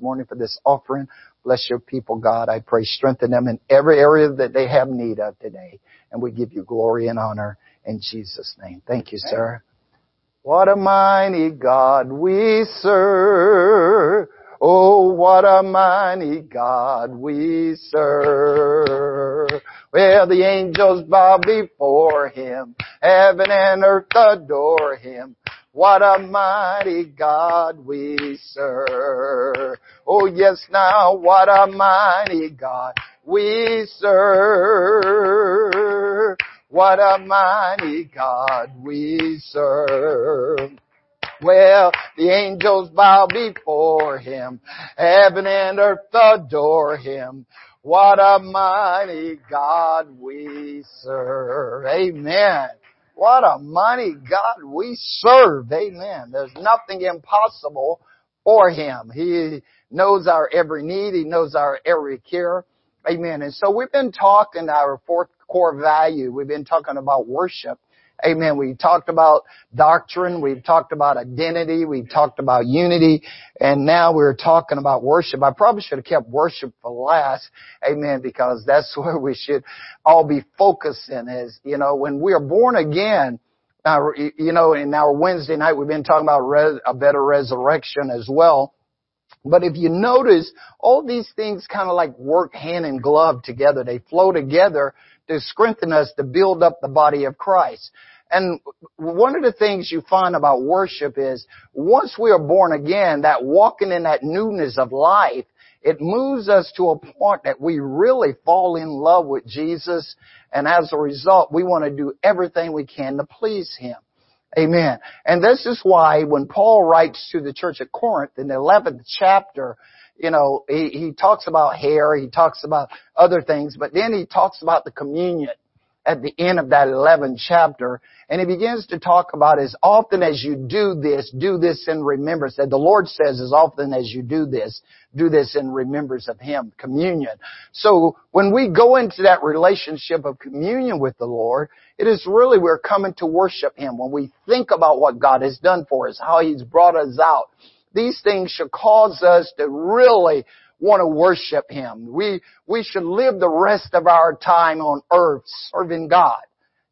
morning for this offering. Bless your people, God. I pray strengthen them in every area that they have need of today. And we give you glory and honor in Jesus' name. Thank you, sir. What a mighty God we serve. Oh, what a mighty God we serve. Well, the angels bow before Him. Heaven and earth adore Him. What a mighty God we serve. Oh yes now, what a mighty God we serve. What a mighty God we serve. Well, the angels bow before Him. Heaven and earth adore Him. What a mighty God we serve. Amen. What a mighty God we serve. Amen. There's nothing impossible for Him. He knows our every need. He knows our every care. Amen. And so we've been talking our fourth core value. We've been talking about worship. Amen. We talked about doctrine. We've talked about identity. We've talked about unity. And now we're talking about worship. I probably should have kept worship for last. Amen. Because that's where we should all be focusing is, you know, when we are born again, you know, in our Wednesday night, we've been talking about res- a better resurrection as well. But if you notice, all these things kind of like work hand in glove together. They flow together to strengthen us to build up the body of Christ. And one of the things you find about worship is once we are born again, that walking in that newness of life, it moves us to a point that we really fall in love with Jesus. And as a result, we want to do everything we can to please Him. Amen. And this is why when Paul writes to the church at Corinth in the 11th chapter, you know, he, he talks about hair, he talks about other things, but then he talks about the communion at the end of that 11th chapter. And he begins to talk about as often as you do this, do this in remembrance. That the Lord says as often as you do this, do this in remembrance of Him. Communion. So when we go into that relationship of communion with the Lord, it is really we're coming to worship Him. When we think about what God has done for us, how He's brought us out, these things should cause us to really want to worship Him. We, we should live the rest of our time on earth serving God.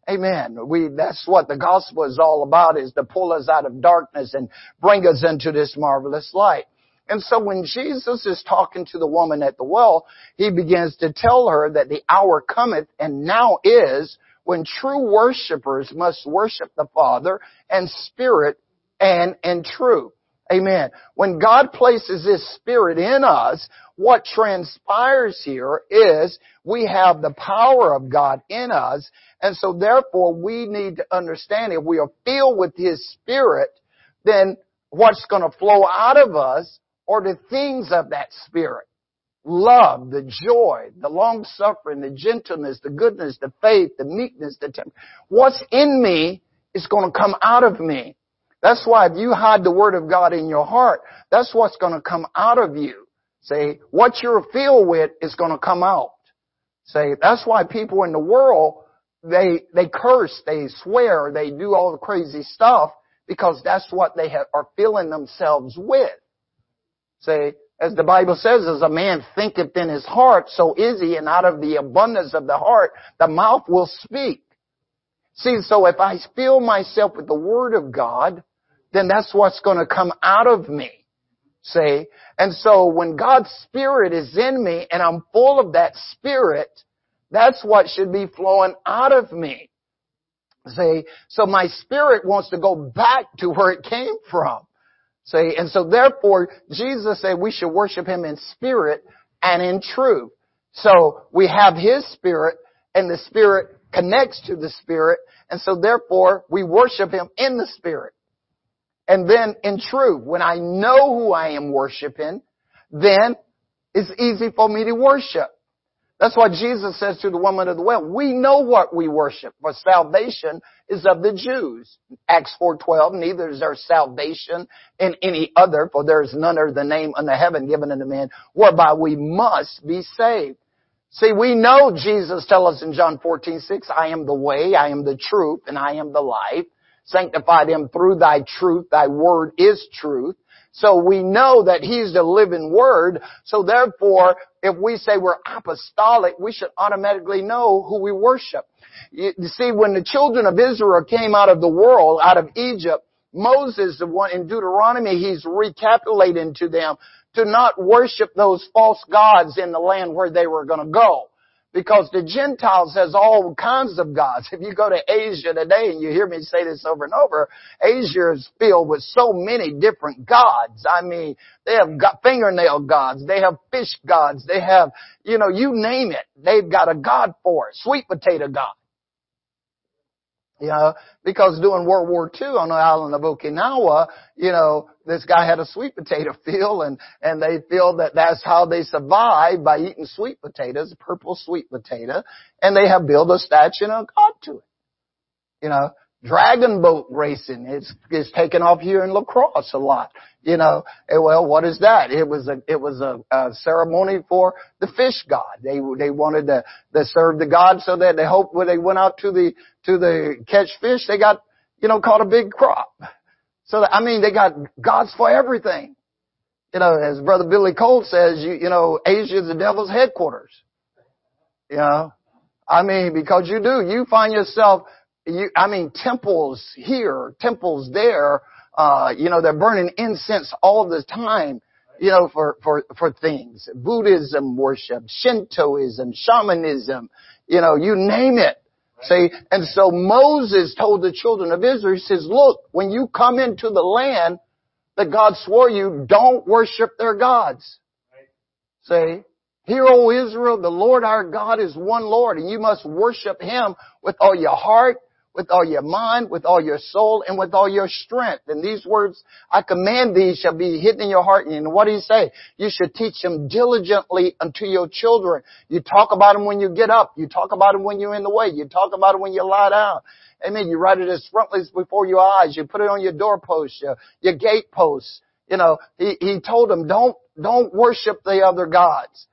Amen. We, that's what the gospel is all about, is to pull us out of darkness and bring us into this marvelous light. And so when Jesus is talking to the woman at the well, He begins to tell her that the hour cometh and now is when true worshipers must worship the Father and Spirit and in truth. Amen. When God places His Spirit in us, what transpires here is we have the power of God in us, and so therefore we need to understand if we are filled with His Spirit, then what's going to flow out of us are the things of that Spirit. Love, the joy, the long suffering, the gentleness, the goodness, the faith, the meekness, the temper. What's in me is going to come out of me. That's why if you hide the Word of God in your heart, that's what's going to come out of you. See, what you're filled with is going to come out. See, that's why people in the world, they, they curse, they swear, they do all the crazy stuff because that's what they have, are filling themselves with. See, as the Bible says, as a man thinketh in his heart, so is he, and out of the abundance of the heart, the mouth will speak. See, so if I fill myself with the Word of God, then that's what's going to come out of me. See? And so when God's Spirit is in me and I'm full of that Spirit, that's what should be flowing out of me. See? So my spirit wants to go back to where it came from. See? And so therefore, Jesus said we should worship Him in spirit and in truth. So we have His Spirit and the Spirit connects to the Spirit and so therefore we worship Him in the Spirit. And then in truth, when I know who I am worshiping, then it's easy for me to worship. That's what Jesus says to the woman of the well. We know what we worship, for salvation is of the Jews. Acts 4.12, neither is there salvation in any other, for there is none other the name under heaven given unto men, whereby we must be saved. See, we know Jesus tells us in John 14.6, I am the way, I am the truth, and I am the life. Sanctify them through thy truth. Thy word is truth. So we know that He's the living Word. So therefore, if we say we're apostolic, we should automatically know who we worship. You see, when the children of Israel came out of the world, out of Egypt, Moses, the one in Deuteronomy, he's recapitulating to them to not worship those false gods in the land where they were going to go. Because the Gentiles has all kinds of gods. If you go to Asia today, and you hear me say this over and over, Asia is filled with so many different gods. I mean, they have got fingernail gods, they have fish gods, they have, you know, you name it. They've got a god for it. Sweet potato god. You know, because during World War II on the island of Okinawa, you know, this guy had a sweet potato field and, and they feel that that's how they survive by eating sweet potatoes, purple sweet potato, and they have built a statue a god to it. You know, dragon boat racing, it's, it's taken off here in La Crosse a lot. You know, eh, well, what is that? It was a, it was a, a ceremony for the fish god. They, they wanted to, to serve the god so that they hoped when they went out to the, to the catch fish, they got, you know, caught a big crop. So, I mean, they got gods for everything. You know, as Brother Billy Cole says, you, you know, Asia is the devil's headquarters. You know, I mean, because you do, you find yourself, you, I mean, temples here, temples there, uh, you know, they're burning incense all the time, you know, for, for, for things. Buddhism worship, Shintoism, shamanism, you know, you name it. See, and so Moses told the children of Israel, he says, look, when you come into the land that God swore you, don't worship their gods. See, Hear, O Israel, the Lord our God is one Lord, and you must worship Him with all your heart, with all your mind, with all your soul, and with all your strength. And these words, I command these shall be hidden in your heart. And what do you say? You should teach them diligently unto your children. You talk about them when you get up. You talk about them when you're in the way. You talk about them when you lie down. Amen. You write it as frontlets before your eyes. You put it on your doorpost, your, your gate posts. You know, he, he told them, don't, don't worship the other gods.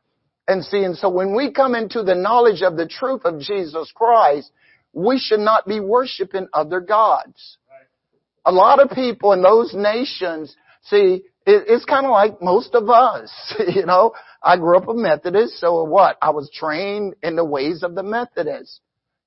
And see, and so when we come into the knowledge of the truth of Jesus Christ, we should not be worshiping other gods. A lot of people in those nations, see, it's kind of like most of us, you know. I grew up a Methodist, so what? I was trained in the ways of the Methodists,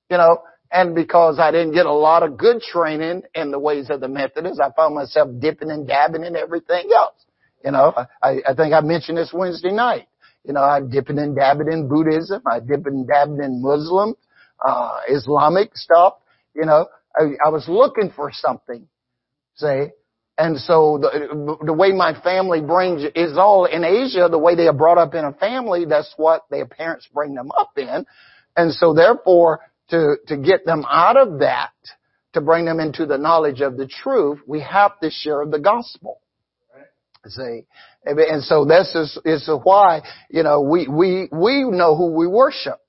you know. And because I didn't get a lot of good training in the ways of the Methodists, I found myself dipping and dabbing in everything else. You know, I, I think I mentioned this Wednesday night. You know, I'm dipping and dabbing in Buddhism. I dipping and dabbing in Muslim uh, Islamic stuff. You know, I, I was looking for something, say, and so the, the way my family brings is all in Asia, the way they are brought up in a family, that's what their parents bring them up in. And so therefore, to, to get them out of that, to bring them into the knowledge of the truth, we have to share the gospel. See, and so this is, is why, you know, we, we, we know who we worship.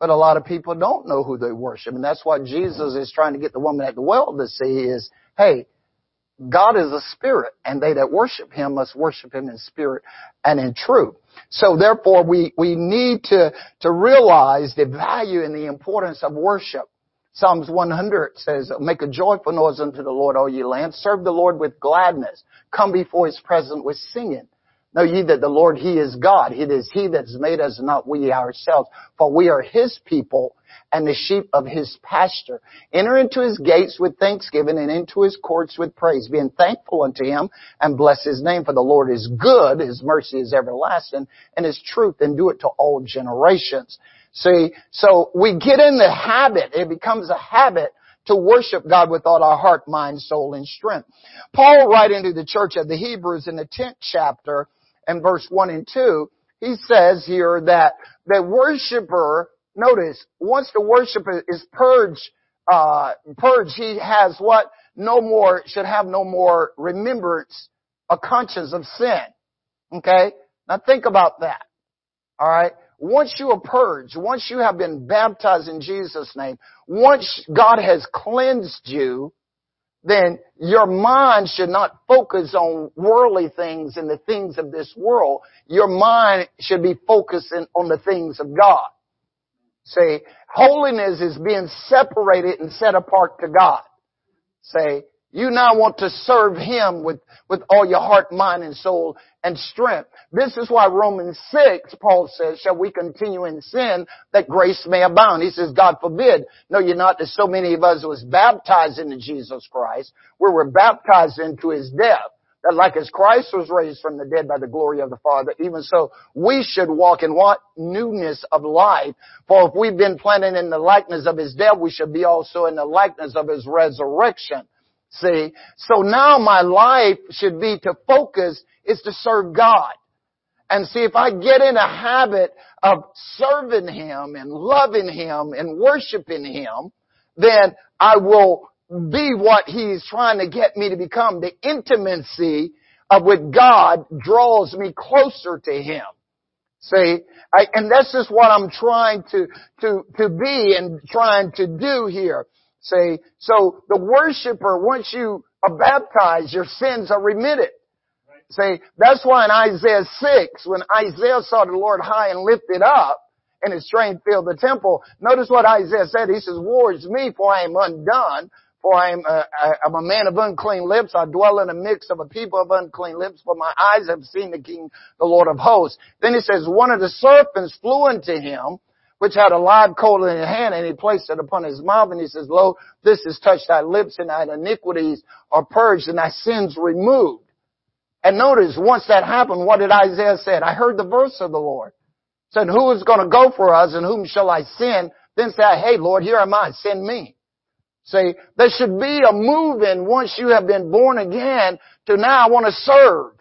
But a lot of people don't know who they worship. And that's what Jesus is trying to get the woman at the well to see is, hey, God is a spirit, and they that worship Him must worship Him in spirit and in truth. So therefore, we, we need to, to realize the value and the importance of worship. Psalms 100 says, make a joyful noise unto the Lord, all ye lands. Serve the Lord with gladness. Come before His presence with singing. Know ye that the Lord, He is God. It is He that's made us, not we ourselves. For we are His people and the sheep of His pasture. Enter into His gates with thanksgiving and into His courts with praise, being thankful unto Him and bless His name. For the Lord is good, His mercy is everlasting, and His truth endure to all generations. See, so we get in the habit, it becomes a habit to worship God with all our heart, mind, soul, and strength. Paul writing to the church of the Hebrews in the 10th chapter, and verse 1 and 2, he says here that the worshiper, notice, once the worshiper is purged, uh, purged, he has what? No more, should have no more remembrance, a conscience of sin. Okay? Now think about that. Alright? Once you are purged, once you have been baptized in Jesus' name, once God has cleansed you, then your mind should not focus on worldly things and the things of this world. Your mind should be focusing on the things of God. Say, holiness is being separated and set apart to God. Say, You now want to serve Him with, with all your heart, mind, and soul and strength. This is why Romans 6, Paul says, shall we continue in sin that grace may abound? He says, God forbid. No, you're not. There's so many of us was baptized into Jesus Christ. We were baptized into His death. That like as Christ was raised from the dead by the glory of the Father, even so we should walk in what? Newness of life. For if we've been planted in the likeness of His death, we should be also in the likeness of His resurrection. See? So now my life should be to focus is to serve God. And see, if I get in a habit of serving Him and loving Him and worshiping Him, then I will be what He's trying to get me to become. The intimacy of with God draws me closer to Him. See, I, and this is what I'm trying to, to, to be and trying to do here. See, so the worshiper, once you are baptized, your sins are remitted. See, that's why in Isaiah 6, when Isaiah saw the Lord high and lifted up, and his train filled the temple, notice what Isaiah said. He says, Woe is me, for I am undone, for I am a, I'm a man of unclean lips. I dwell in a mix of a people of unclean lips, for my eyes have seen the King, the Lord of hosts. Then he says, one of the serpents flew into him, which had a live coal in his hand, and he placed it upon his mouth, and he says, Lo, this has touched thy lips, and thy iniquities are purged, and thy sins removed. And notice, once that happened, what did Isaiah say? I heard the verse of the Lord. Said, who is going to go for us, and whom shall I send? Then say, hey Lord, here am I, send me. See, there should be a moving once you have been born again to now I want to serve.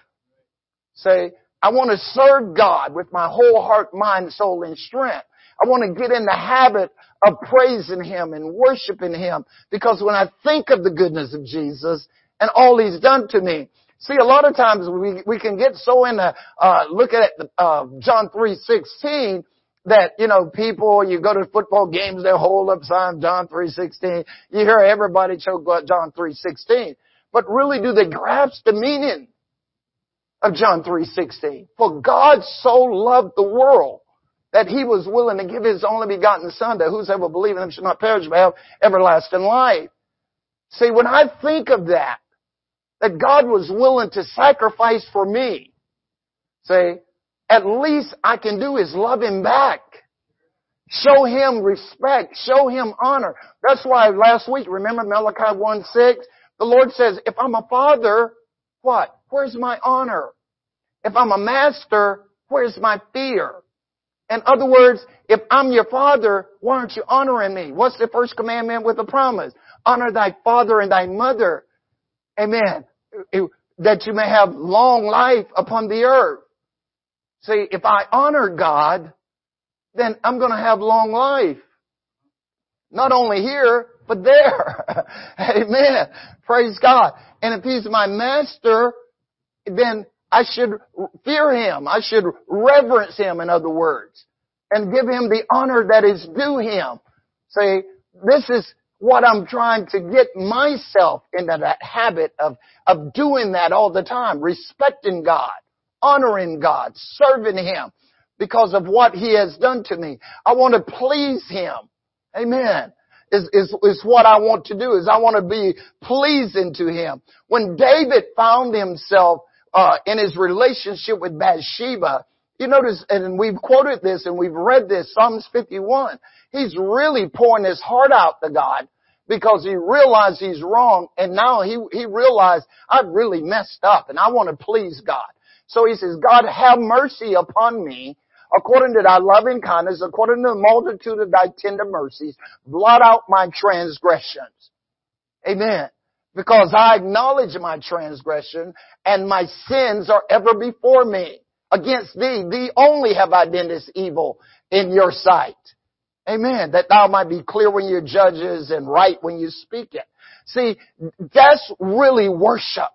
Say, I want to serve God with my whole heart, mind, soul, and strength. I want to get in the habit of praising Him and worshiping Him because when I think of the goodness of Jesus and all He's done to me, see, a lot of times we, we can get so in a, uh, look at the, uh, John 3.16 that, you know, people, you go to football games, they hold up signs, John 3.16. You hear everybody choke about John 3.16. But really, do they grasp the meaning of John 3.16? For God so loved the world that he was willing to give his only begotten son that whosoever believe in him should not perish but have everlasting life. See, when I think of that, that God was willing to sacrifice for me, see, at least I can do is love him back. Show him respect. Show him honor. That's why last week, remember Malachi 1 6? The Lord says, if I'm a father, what? Where's my honor? If I'm a master, where's my fear? In other words, if I'm your father, why aren't you honoring me? What's the first commandment with a promise? Honor thy father and thy mother. Amen. That you may have long life upon the earth. See, if I honor God, then I'm going to have long life. Not only here, but there. Amen. Praise God. And if He's my master, then I should fear him. I should reverence him, in other words, and give him the honor that is due him. Say, this is what I'm trying to get myself into that habit of, of doing that all the time, respecting God, honoring God, serving him because of what he has done to me. I want to please him. Amen. Is, is, is what I want to do, is I want to be pleasing to him. When David found himself uh, in his relationship with Bathsheba, you notice, and we've quoted this and we've read this, Psalms 51. He's really pouring his heart out to God because he realized he's wrong and now he, he realized I've really messed up and I want to please God. So he says, God have mercy upon me according to thy loving kindness, according to the multitude of thy tender mercies, blot out my transgressions. Amen because I acknowledge my transgression and my sins are ever before me. Against thee, thee only have I done this evil in your sight. Amen. That thou might be clear when you judges and right when you speak it. See, that's really worship.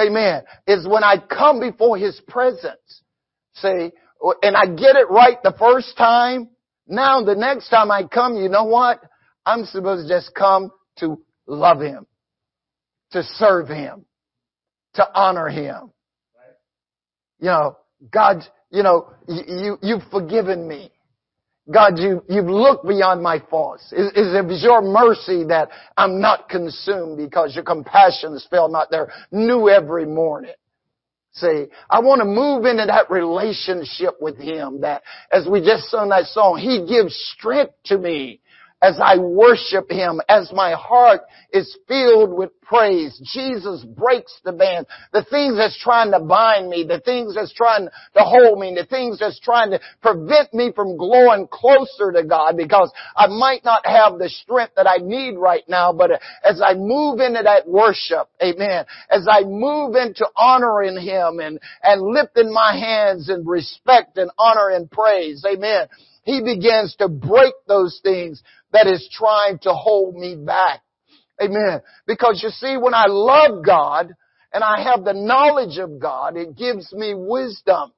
Amen. Is when I come before His presence. See, and I get it right the first time. Now the next time I come, you know what? I'm supposed to just come to love Him to serve Him, to honor Him. You know, God, you know, you, you've forgiven me. God, you, you've looked beyond my faults. Is, is it your mercy that I'm not consumed because your compassions fail not there new every morning? See, I want to move into that relationship with Him that, as we just sung that song, He gives strength to me as I worship Him, as my heart is filled with praise. Jesus breaks the band. The things that's trying to bind me, the things that's trying to hold me, the things that's trying to prevent me from glowing closer to God because I might not have the strength that I need right now, but as I move into that worship, amen, as I move into honoring Him and, and lifting my hands in respect and honor and praise, amen, he begins to break those things that is trying to hold me back. Amen. Because you see, when I love God and I have the knowledge of God, it gives me wisdom.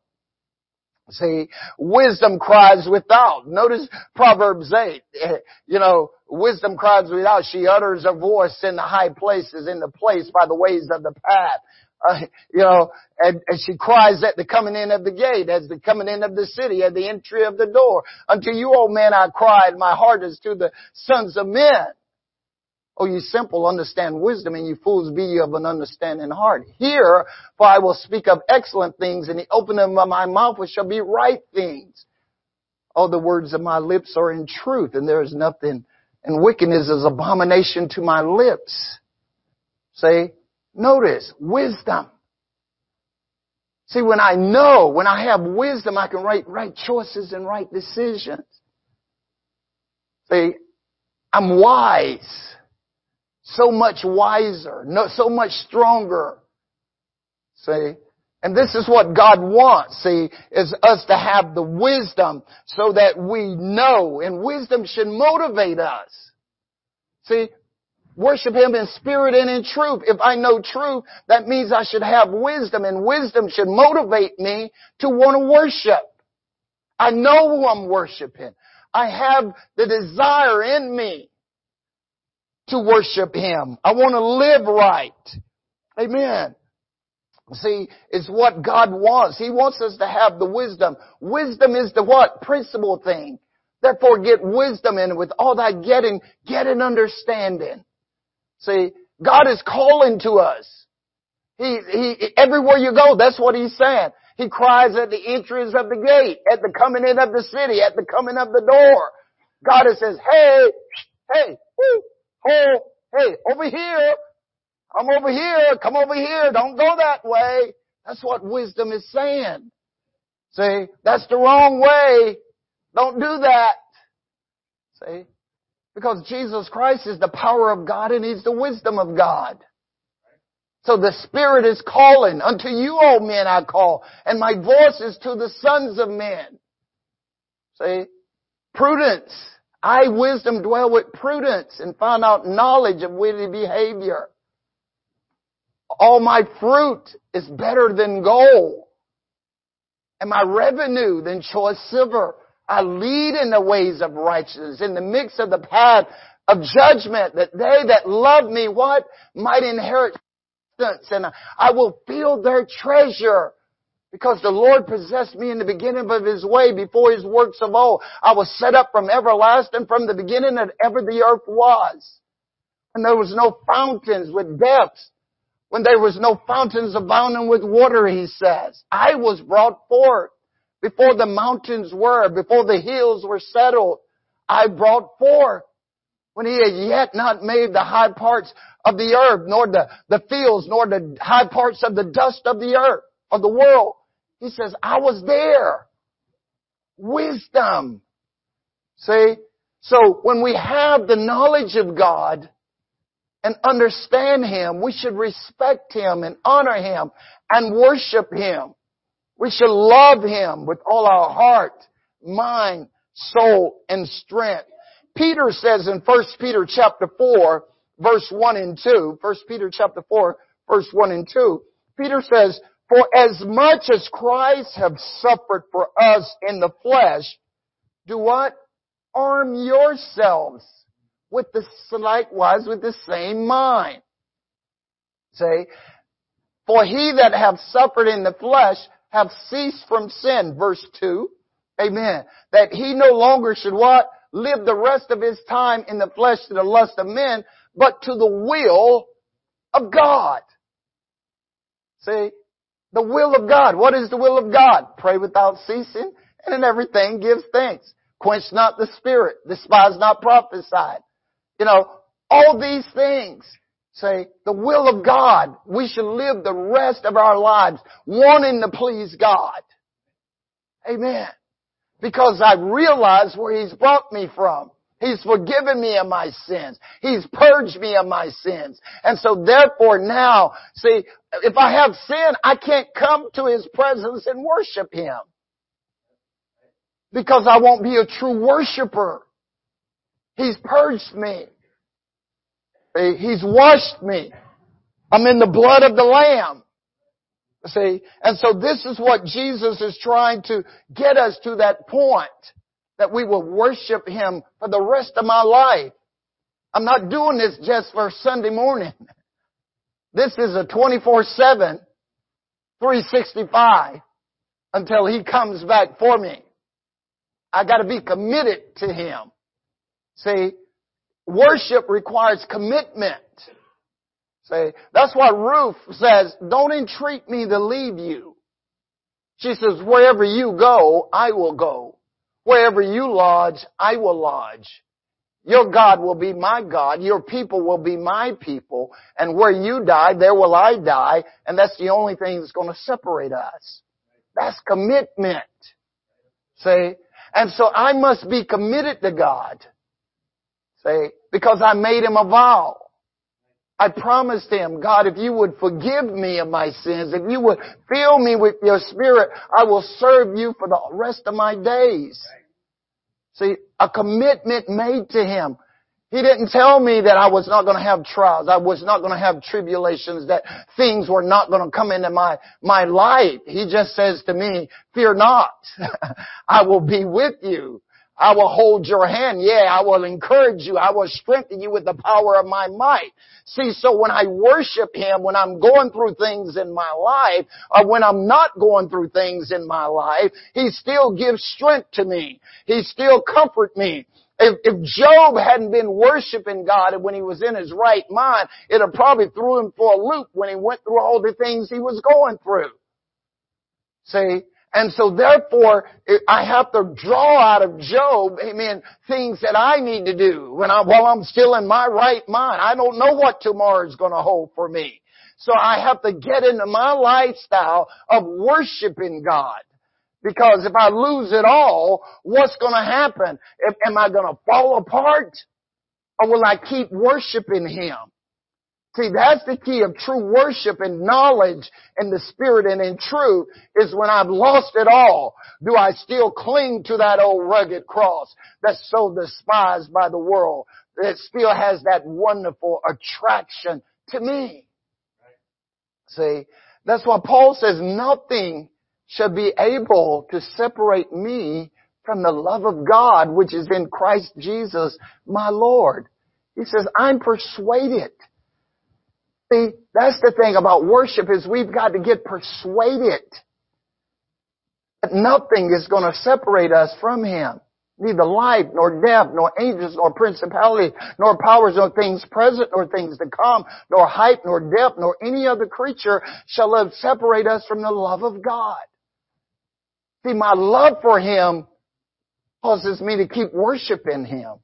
See, wisdom cries without. Notice Proverbs 8. You know, wisdom cries without. She utters her voice in the high places, in the place by the ways of the path. Uh, you know, and, and, she cries at the coming in of the gate, as the coming in of the city, at the entry of the door. Unto you, O men, I cried, my heart is to the sons of men. Oh, you simple, understand wisdom, and you fools be you of an understanding heart. Hear, for I will speak of excellent things, and the opening of my mouth shall be right things. All the words of my lips are in truth, and there is nothing, and wickedness is abomination to my lips. Say, Notice, wisdom. See, when I know, when I have wisdom, I can make right choices and right decisions. See, I'm wise. So much wiser. No, so much stronger. See? And this is what God wants, see, is us to have the wisdom so that we know, and wisdom should motivate us. See, Worship Him in spirit and in truth. If I know truth, that means I should have wisdom and wisdom should motivate me to want to worship. I know who I'm worshiping. I have the desire in me to worship Him. I want to live right. Amen. See, it's what God wants. He wants us to have the wisdom. Wisdom is the what? Principal thing. Therefore get wisdom and with all that getting, get an understanding. See, God is calling to us. He, he, everywhere you go, that's what He's saying. He cries at the entrance of the gate, at the coming in of the city, at the coming of the door. God says, hey, hey, oh, hey, over here. I'm over here. Come over here. Don't go that way. That's what wisdom is saying. See, that's the wrong way. Don't do that. See, because Jesus Christ is the power of God and He's the wisdom of God. So the Spirit is calling, unto you, O men, I call, and my voice is to the sons of men. See? Prudence. I, wisdom, dwell with prudence and find out knowledge of witty behavior. All my fruit is better than gold, and my revenue than choice silver. I lead in the ways of righteousness, in the midst of the path of judgment, that they that love me, what? Might inherit and I will fill their treasure. Because the Lord possessed me in the beginning of His way before His works of old. I was set up from everlasting from the beginning that ever the earth was. And there was no fountains with depths. When there was no fountains abounding with water, He says. I was brought forth before the mountains were, before the hills were settled, I brought forth. When he had yet not made the high parts of the earth, nor the, the fields, nor the high parts of the dust of the earth, of the world. He says, I was there. Wisdom. See? So when we have the knowledge of God and understand Him, we should respect Him and honor Him and worship Him. We should love Him with all our heart, mind, soul, and strength. Peter says in 1 Peter chapter 4, verse 1 and 2, 1 Peter chapter 4, verse 1 and 2, Peter says, For as much as Christ have suffered for us in the flesh, do what? Arm yourselves with the likewise with the same mind. Say, for he that hath suffered in the flesh have ceased from sin, verse 2. Amen. That he no longer should what? Live the rest of his time in the flesh to the lust of men, but to the will of God. See? The will of God. What is the will of God? Pray without ceasing, and in everything give thanks. Quench not the spirit. Despise not prophesy. You know, all these things say the will of God. We should live the rest of our lives wanting to please God. Amen. Because I realize where He's brought me from. He's forgiven me of my sins. He's purged me of my sins. And so therefore now, see, if I have sin, I can't come to His presence and worship Him. Because I won't be a true worshiper. He's purged me. He's washed me. I'm in the blood of the Lamb. See? And so this is what Jesus is trying to get us to that point that we will worship Him for the rest of my life. I'm not doing this just for Sunday morning. This is a 24-7, 365 until He comes back for me. I gotta be committed to Him. See, worship requires commitment. Say, that's why Ruth says, don't entreat me to leave you. She says, wherever you go, I will go. Wherever you lodge, I will lodge. Your God will be my God. Your people will be my people. And where you die, there will I die. And that's the only thing that's going to separate us. That's commitment. See? And so I must be committed to God. See? Because I made him a vow. I promised him, God, if you would forgive me of my sins, if you would fill me with your spirit, I will serve you for the rest of my days. See, a commitment made to him. He didn't tell me that I was not going to have trials. I was not going to have tribulations, that things were not going to come into my, my life. He just says to me, fear not. I will be with you. I will hold your hand. Yeah, I will encourage you. I will strengthen you with the power of my might. See, so when I worship Him, when I'm going through things in my life, or when I'm not going through things in my life, He still gives strength to me. He still comfort me. If, if Job hadn't been worshiping God when he was in his right mind, it'd have probably threw him for a loop when he went through all the things he was going through. See? And so therefore, I have to draw out of Job, amen, things that I need to do when I, while I'm still in my right mind. I don't know what tomorrow is going to hold for me. So I have to get into my lifestyle of worshiping God. Because if I lose it all, what's going to happen? Am I going to fall apart? Or will I keep worshiping Him? See, that's the key of true worship and knowledge in the Spirit and in truth is when I've lost it all, do I still cling to that old rugged cross that's so despised by the world, that still has that wonderful attraction to me? See, that's why Paul says nothing shall be able to separate me from the love of God which is in Christ Jesus my Lord. He says, I'm persuaded See, that's the thing about worship is we've got to get persuaded that nothing is going to separate us from Him. Neither life, nor death, nor angels, nor principalities, nor powers, nor things present, nor things to come, nor height, nor depth, nor any other creature shall separate us from the love of God. See, my love for Him causes me to keep worshiping Him.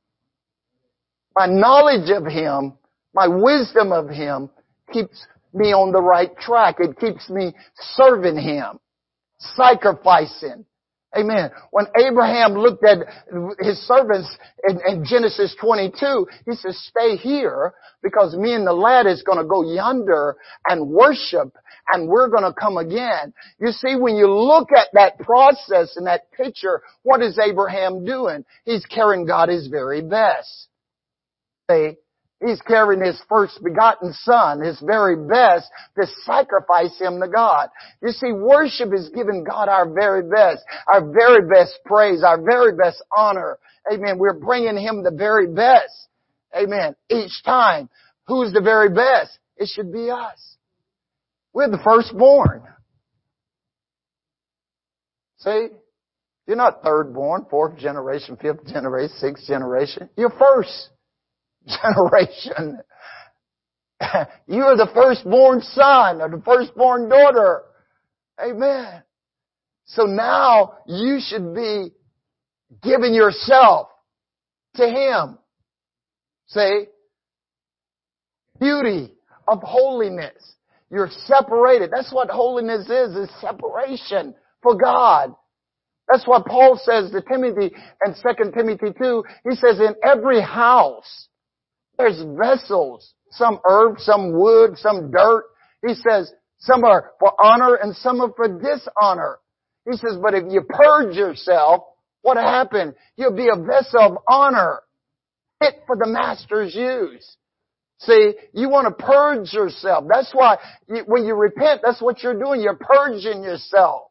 My knowledge of Him, my wisdom of Him keeps me on the right track. It keeps me serving Him, sacrificing. Amen. When Abraham looked at his servants in, in, Genesis 22, he says, stay here because me and the lad is going to go yonder and worship and we're going to come again. You see, when you look at that process and that picture, what is Abraham doing? He's carrying God his very best. See? He's carrying his first begotten son, his very best, to sacrifice him to God. You see, worship is giving God our very best, our very best praise, our very best honor. Amen. We're bringing him the very best. Amen. Each time. Who's the very best? It should be us. We're the firstborn. See? You're not third born, fourth generation, fifth generation, sixth generation. You're first generation. you are the firstborn son or the firstborn daughter. Amen. So now you should be giving yourself to Him. See? Beauty of holiness. You're separated. That's what holiness is, is separation for God. That's what Paul says to Timothy in 2 Timothy 2. He says, in every house, there's vessels. Some earth, some wood, some dirt. He says, some are for honor and some are for dishonor. He says, but if you purge yourself, what happened? You'll be a vessel of honor, fit for the master's use. See, you want to purge yourself. That's why you, when you repent, that's what you're doing. You're purging yourself.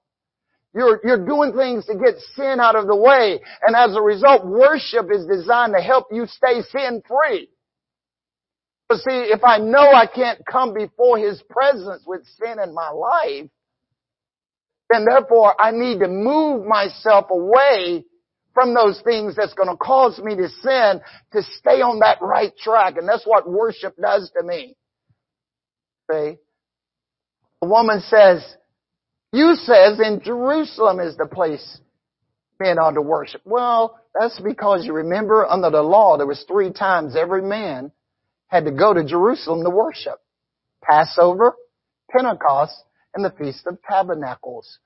You're, you're doing things to get sin out of the way. And as a result, worship is designed to help you stay sin free. But see, if I know I can't come before His presence with sin in my life, then therefore I need to move myself away from those things that's going to cause me to sin to stay on that right track. And that's what worship does to me. See? The woman says, you says in Jerusalem is the place men ought to worship. Well, that's because you remember under the law there was three times every man had to go to Jerusalem to worship. Passover, Pentecost, and the Feast of Tabernacles.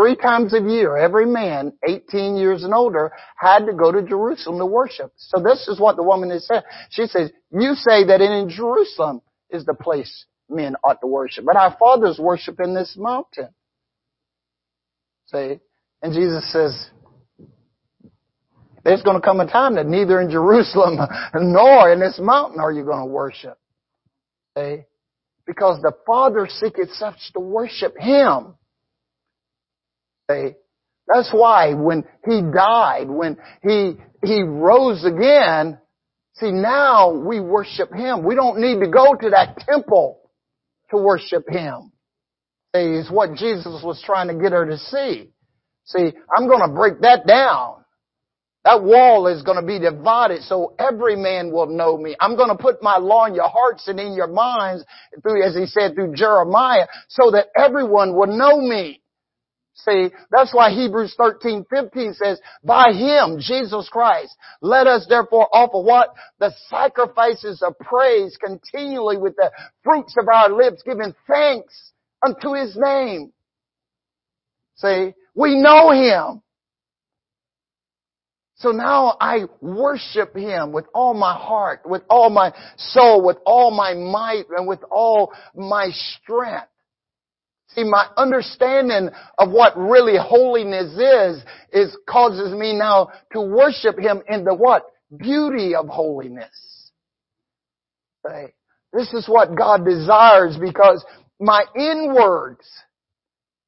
Three times a year, every man, 18 years and older, had to go to Jerusalem to worship. So this is what the woman is said. She says, you say that in Jerusalem is the place men ought to worship. But our fathers worship in this mountain. See? And Jesus says, there's going to come a time that neither in Jerusalem nor in this mountain are you going to worship. See? Because the Father seeketh such to worship Him. Eh? That's why when he died, when he, he rose again, see now we worship him. We don't need to go to that temple to worship him. See, is what Jesus was trying to get her to see. See, I'm gonna break that down. That wall is going to be divided so every man will know me. I'm going to put my law in your hearts and in your minds through, as he said through Jeremiah, so that everyone will know me. See, that's why Hebrews 13, 15 says, by Him, Jesus Christ, let us therefore offer what? The sacrifices of praise continually with the fruits of our lips, giving thanks unto His name. See, we know Him. So now I worship Him with all my heart, with all my soul, with all my might, and with all my strength. See, my understanding of what really holiness is, is causes me now to worship Him in the what? Beauty of holiness. This is what God desires because my inwards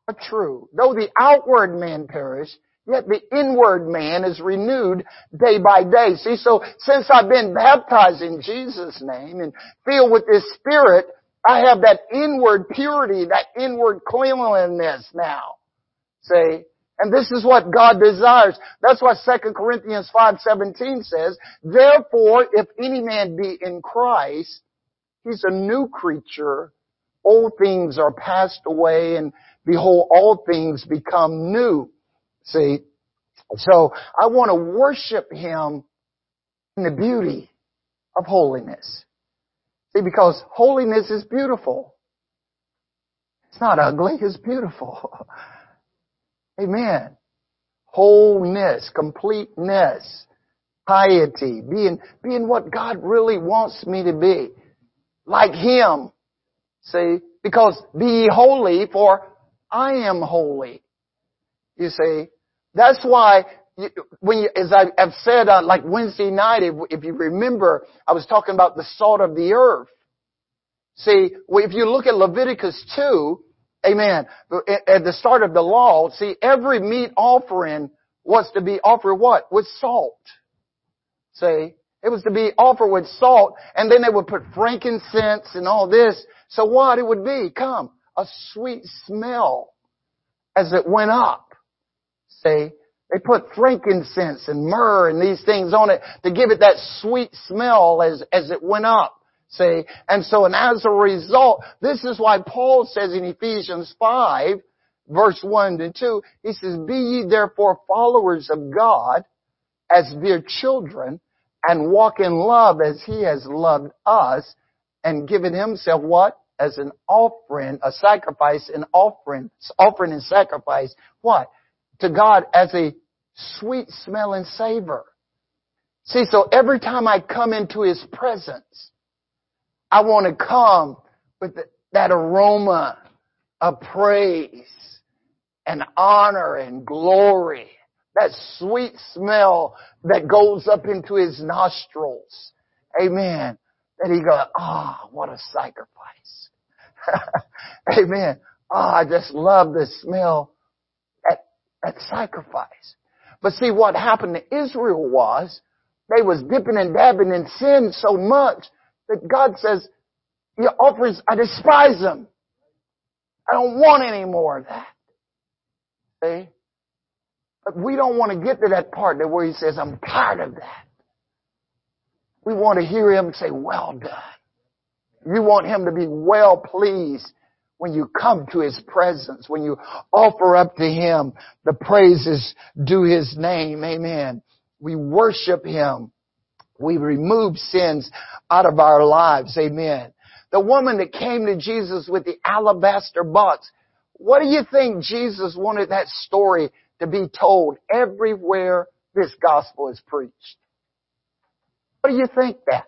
are true. Though the outward man perish, yet the inward man is renewed day by day. See, so since I've been baptized in Jesus' name and filled with His Spirit, I have that inward purity, that inward cleanliness now. See? And this is what God desires. That's what 2 Corinthians 5:17 says, "Therefore if any man be in Christ, he's a new creature. Old things are passed away and behold all things become new." See? So I want to worship him in the beauty of holiness. See, because holiness is beautiful. It's not ugly, it's beautiful. Amen. Wholeness, completeness, piety, being, being what God really wants me to be. Like Him. See? Because be holy for I am holy. You see? That's why when you, as I have said, uh, like Wednesday night, if, if you remember, I was talking about the salt of the earth. See, if you look at Leviticus 2, amen, at the start of the law, see, every meat offering was to be offered what? With salt. See? It was to be offered with salt, and then they would put frankincense and all this. So what it would be? Come, a sweet smell as it went up. They put frankincense and myrrh and these things on it to give it that sweet smell as, as it went up. See? And so, and as a result, this is why Paul says in Ephesians 5, verse 1 to 2, he says, Be ye therefore followers of God as dear children and walk in love as he has loved us and given himself what? As an offering, a sacrifice, an offering, offering and sacrifice. What? To God as a sweet smelling savor. See, so every time I come into His presence, I want to come with that aroma of praise and honor and glory. That sweet smell that goes up into His nostrils. Amen. That He goes, ah, oh, what a sacrifice. Amen. Ah, oh, I just love the smell that sacrifice. But see, what happened to Israel was they was dipping and dabbing in sin so much that God says, your offerings, I despise them. I don't want any more of that. See? But we don't want to get to that part that where he says, I'm tired of that. We want to hear him say, well done. You want him to be well pleased when you come to His presence, when you offer up to Him the praises due His name. Amen. We worship Him. We remove sins out of our lives. Amen. The woman that came to Jesus with the alabaster box, what do you think Jesus wanted that story to be told everywhere this gospel is preached? What do you think that?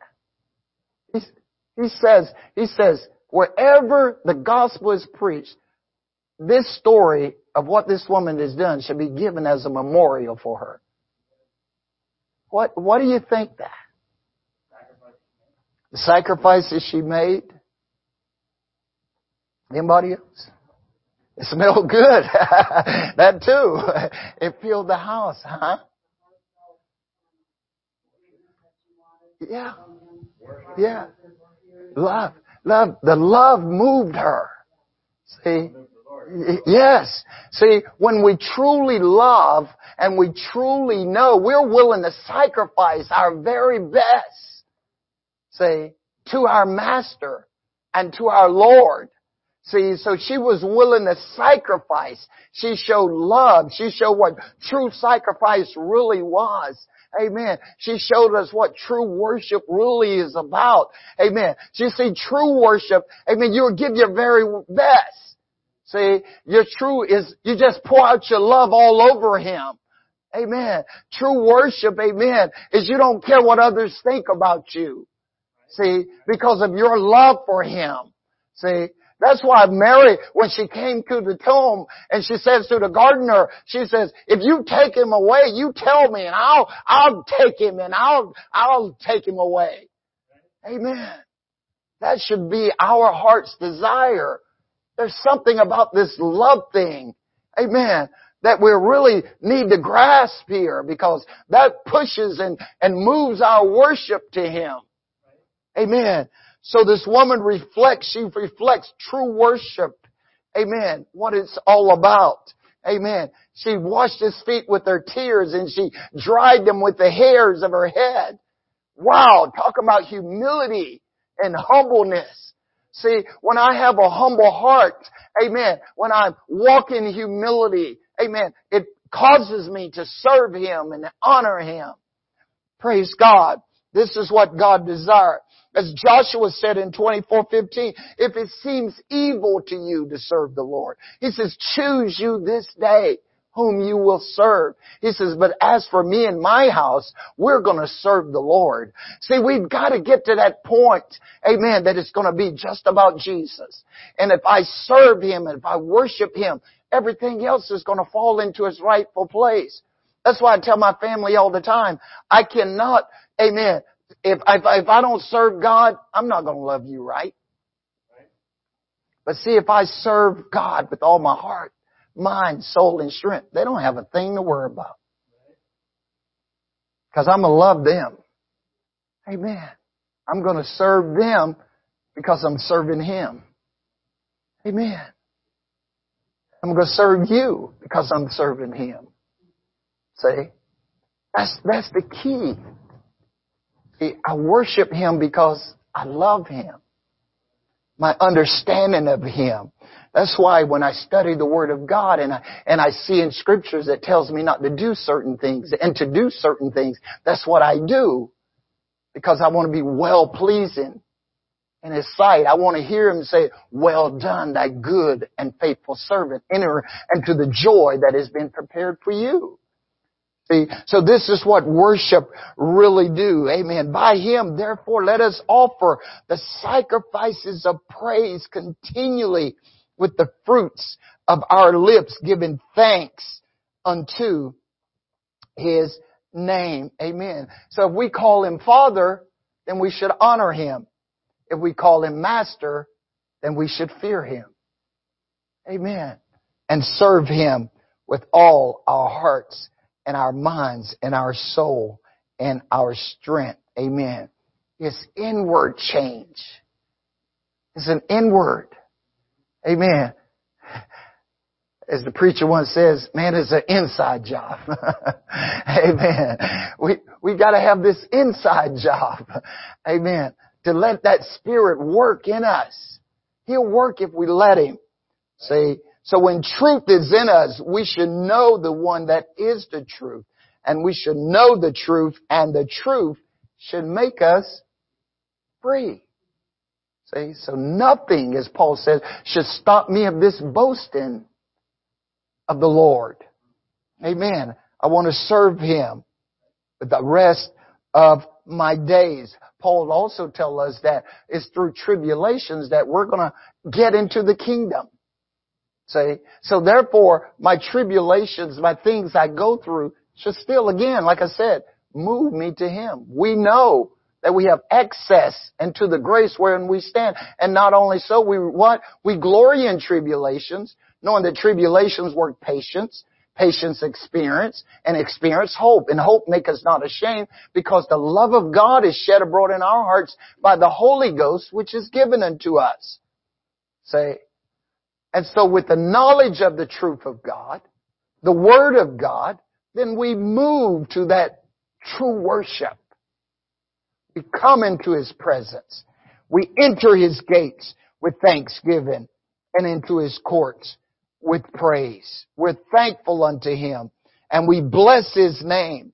he says, he says, wherever the gospel is preached, this story of what this woman has done should be given as a memorial for her. What, what do you think that? The sacrifices she made? Anybody else? It smelled good. that too. It filled the house, huh? Yeah. Yeah. Love. Love, the love moved her. See? Yes. See, when we truly love and we truly know, we're willing to sacrifice our very best, see, to our Master and to our Lord. See, so she was willing to sacrifice. She showed love. She showed what true sacrifice really was. Amen. She showed us what true worship really is about. Amen. She see true worship. Amen. You will give your very best. See, your true is you just pour out your love all over Him. Amen. True worship, amen, is you don't care what others think about you. See, because of your love for Him. See, that's why Mary, when she came to the tomb and she says to the gardener, she says, if you take him away, you tell me and I'll, I'll take him and I'll, I'll take him away. Amen. That should be our heart's desire. There's something about this love thing. Amen. That we really need to grasp here because that pushes and, and moves our worship to Him. Amen. So this woman reflects, she reflects true worship. Amen. What it's all about. Amen. She washed his feet with her tears and she dried them with the hairs of her head. Wow. Talk about humility and humbleness. See, when I have a humble heart, amen, when I walk in humility, amen, it causes me to serve Him and honor Him. Praise God. This is what God desires. As Joshua said in 24:15, if it seems evil to you to serve the Lord, he says, choose you this day whom you will serve. He says, but as for me and my house, we're going to serve the Lord. See, we've got to get to that point, amen, that it's going to be just about Jesus. And if I serve Him and if I worship Him, everything else is going to fall into its rightful place. That's why I tell my family all the time, I cannot, amen, if, if, if I don't serve God, I'm not going to love you right. But see, if I serve God with all my heart, mind, soul, and strength, they don't have a thing to worry about. Because I'm going to love them. Amen. I'm going to serve them because I'm serving Him. Amen. I'm going to serve you because I'm serving Him. See? That's, that's the key. I worship Him because I love Him. My understanding of Him. That's why when I study the Word of God and I, and I see in scriptures that tells me not to do certain things and to do certain things, that's what I do. Because I want to be well pleasing in His sight. I want to hear Him say, well done, thy good and faithful servant. Enter into the joy that has been prepared for you. See, so this is what worship really do. Amen. By Him, therefore, let us offer the sacrifices of praise continually with the fruits of our lips, giving thanks unto His name. Amen. So if we call Him Father, then we should honor Him. If we call Him Master, then we should fear Him. Amen. And serve Him with all our hearts and our minds and our soul and our strength. Amen. It's inward change. It's an inward. Amen. As the preacher once says, man, it's an inside job. Amen. We, we gotta have this inside job. Amen. To let that spirit work in us. He'll work if we let him. See, so when truth is in us, we should know the one that is the truth. And we should know the truth and the truth should make us free. See, so nothing, as Paul says, should stop me of this boasting of the Lord. Amen. I want to serve Him with the rest of my days. Paul also tells us that it's through tribulations that we're going to get into the kingdom. See? So therefore, my tribulations, my things I go through should still, again, like I said, move me to Him. We know that we have access into the grace wherein we stand. And not only so, we what? We glory in tribulations, knowing that tribulations work patience, patience experience, and experience hope. And hope make us not ashamed because the love of God is shed abroad in our hearts by the Holy Ghost which is given unto us. Say, and so with the knowledge of the truth of God, the Word of God, then we move to that true worship. We come into His presence. We enter His gates with thanksgiving and into His courts with praise. We're thankful unto Him and we bless His name.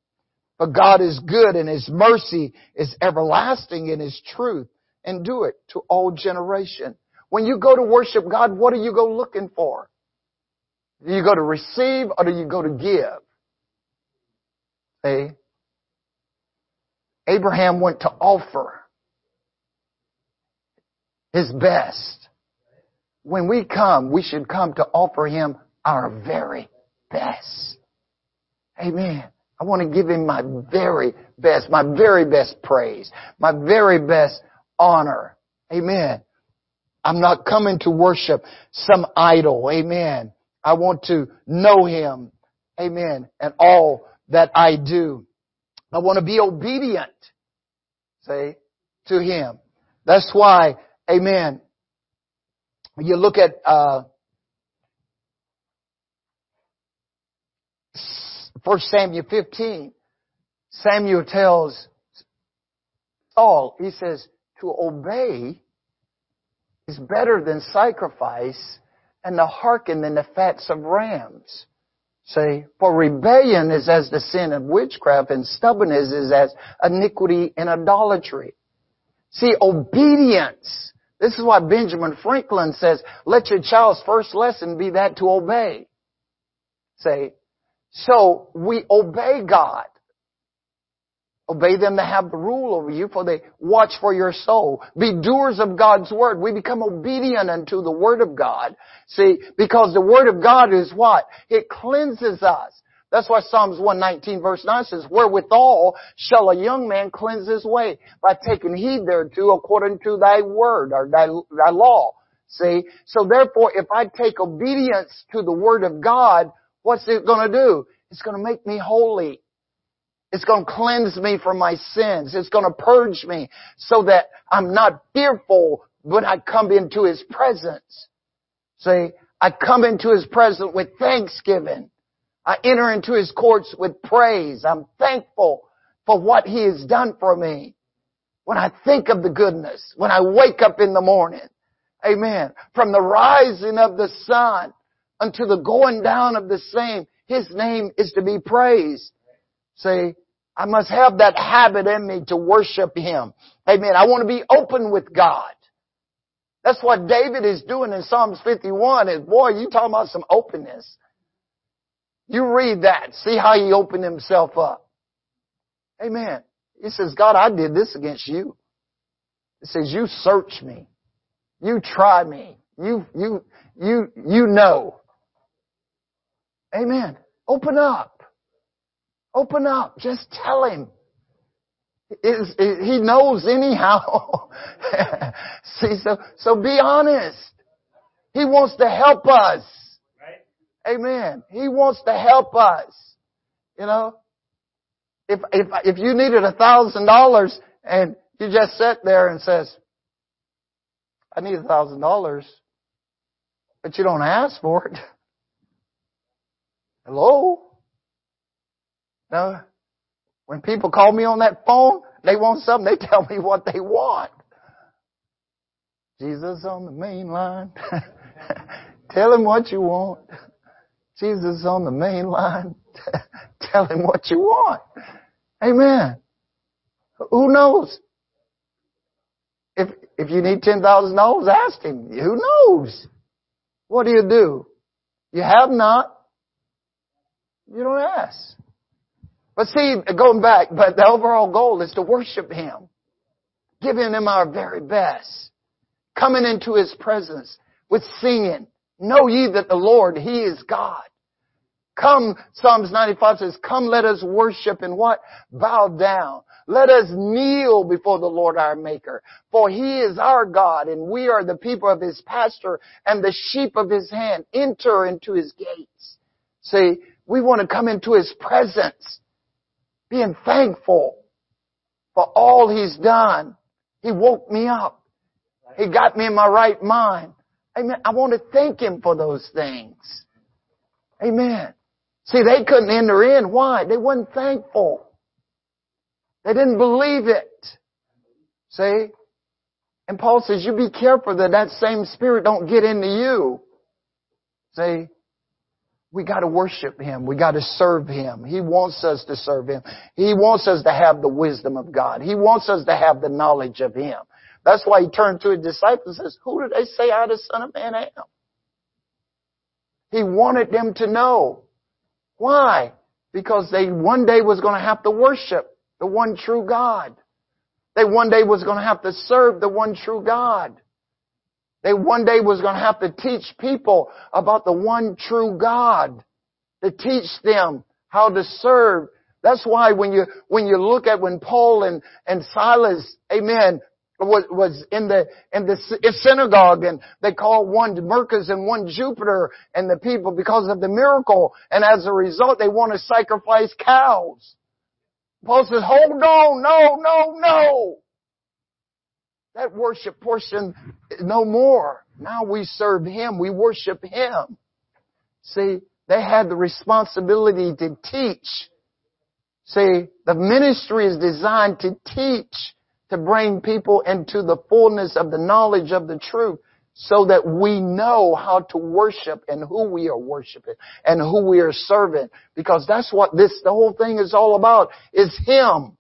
For God is good and His mercy is everlasting in His truth and do it to all generation. When you go to worship God, what do you go looking for? Do you go to receive or do you go to give? Hey, Abraham went to offer his best. When we come, we should come to offer him our very best. Amen. I want to give him my very best, my very best praise, my very best honor. Amen. I'm not coming to worship some idol. Amen. I want to know Him. Amen. And all that I do. I want to be obedient. Say, to Him. That's why, Amen. You look at, uh, 1 Samuel 15. Samuel tells Saul, he says, to obey is better than sacrifice and the hearken than the fats of rams. See, for rebellion is as the sin of witchcraft and stubbornness is as iniquity and idolatry. See, obedience. This is why Benjamin Franklin says, let your child's first lesson be that to obey. Say, so we obey God. Obey them that have the rule over you, for they watch for your soul. Be doers of God's word. We become obedient unto the word of God. See, because the word of God is what? It cleanses us. That's why Psalms 119 verse 9 says, Wherewithal shall a young man cleanse his way? By taking heed thereto according to thy word or thy, thy law. See? So therefore, if I take obedience to the word of God, what's it gonna do? It's gonna make me holy. It's going to cleanse me from my sins. It's going to purge me so that I'm not fearful when I come into His presence. See, I come into His presence with thanksgiving. I enter into His courts with praise. I'm thankful for what He has done for me. When I think of the goodness, when I wake up in the morning, amen, from the rising of the sun unto the going down of the same, His name is to be praised. See, I must have that habit in me to worship Him. Amen. I want to be open with God. That's what David is doing in Psalms 51 is, boy, you talking about some openness. You read that. See how he opened himself up. Amen. He says, God, I did this against you. He says, you search me. You try me. You, you, you, you know. Amen. Open up. Open up. Just tell him. Is, is, he knows anyhow. See, so, so be honest. He wants to help us. Amen. He wants to help us. You know, if if if you needed a thousand dollars and you just sit there and says, "I need a thousand dollars," but you don't ask for it. Hello. No. When people call me on that phone, they want something. They tell me what they want. Jesus on the main line. tell him what you want. Jesus on the main line. Tell him what you want. Amen. Who knows? If, if you need $10,000, ask him. Who knows? What do you do? You have not. You don't ask. But see, going back, but the overall goal is to worship Him. Giving Him our very best. Coming into His presence with singing. Know ye that the Lord, He is God. Come, Psalms 95 says, come let us worship and what? Bow down. Let us kneel before the Lord our Maker. For He is our God and we are the people of His pasture and the sheep of His hand. Enter into His gates. See, we want to come into His presence. Being thankful for all He's done. He woke me up. He got me in my right mind. Amen. I want to thank Him for those things. Amen. See, they couldn't enter in. Why? They weren't thankful. They didn't believe it. See? And Paul says, you be careful that that same spirit don't get into you. See? We gotta worship Him. We gotta serve Him. He wants us to serve Him. He wants us to have the wisdom of God. He wants us to have the knowledge of Him. That's why He turned to His disciples and says, who do they say I the Son of Man am? He wanted them to know. Why? Because they one day was going to have to worship the one true God. They one day was going to have to serve the one true God. They one day was going to have to teach people about the one true God. To teach them how to serve. That's why when you, when you look at when Paul and, and Silas, amen, was, was in the, in the synagogue and they called one Mercus and one Jupiter and the people because of the miracle. And as a result, they want to sacrifice cows. Paul says, hold on, no, no, no. That worship portion, no more. Now we serve Him. We worship Him. See, they had the responsibility to teach. See, the ministry is designed to teach to bring people into the fullness of the knowledge of the truth so that we know how to worship and who we are worshiping and who we are serving. Because that's what this, the whole thing is all about, is Him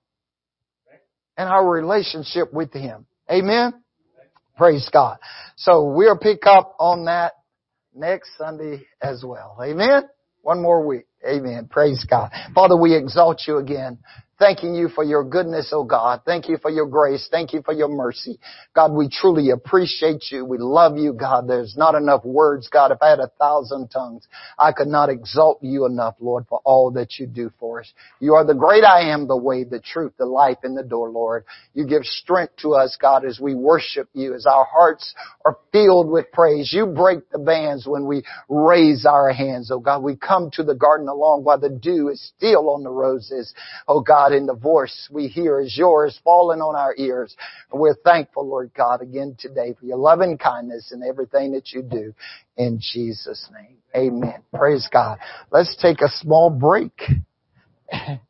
and our relationship with Him. Amen? Praise God. So we'll pick up on that next Sunday as well. Amen? One more week. Amen. Praise God. Father, we exalt you again. Thanking you for your goodness, oh God. Thank you for your grace. Thank you for your mercy. God, we truly appreciate you. We love you, God. There's not enough words, God. If I had a thousand tongues, I could not exalt you enough, Lord, for all that you do for us. You are the great I am, the way, the truth, the life, and the door, Lord. You give strength to us, God, as we worship you, as our hearts are filled with praise. You break the bands when we raise our hands, oh God. We come to the garden along while the dew is still on the roses, oh God God, and the voice we hear is yours falling on our ears. We're thankful, Lord God, again today for your loving kindness and everything that you do. In Jesus' name. Amen. Praise God. Let's take a small break.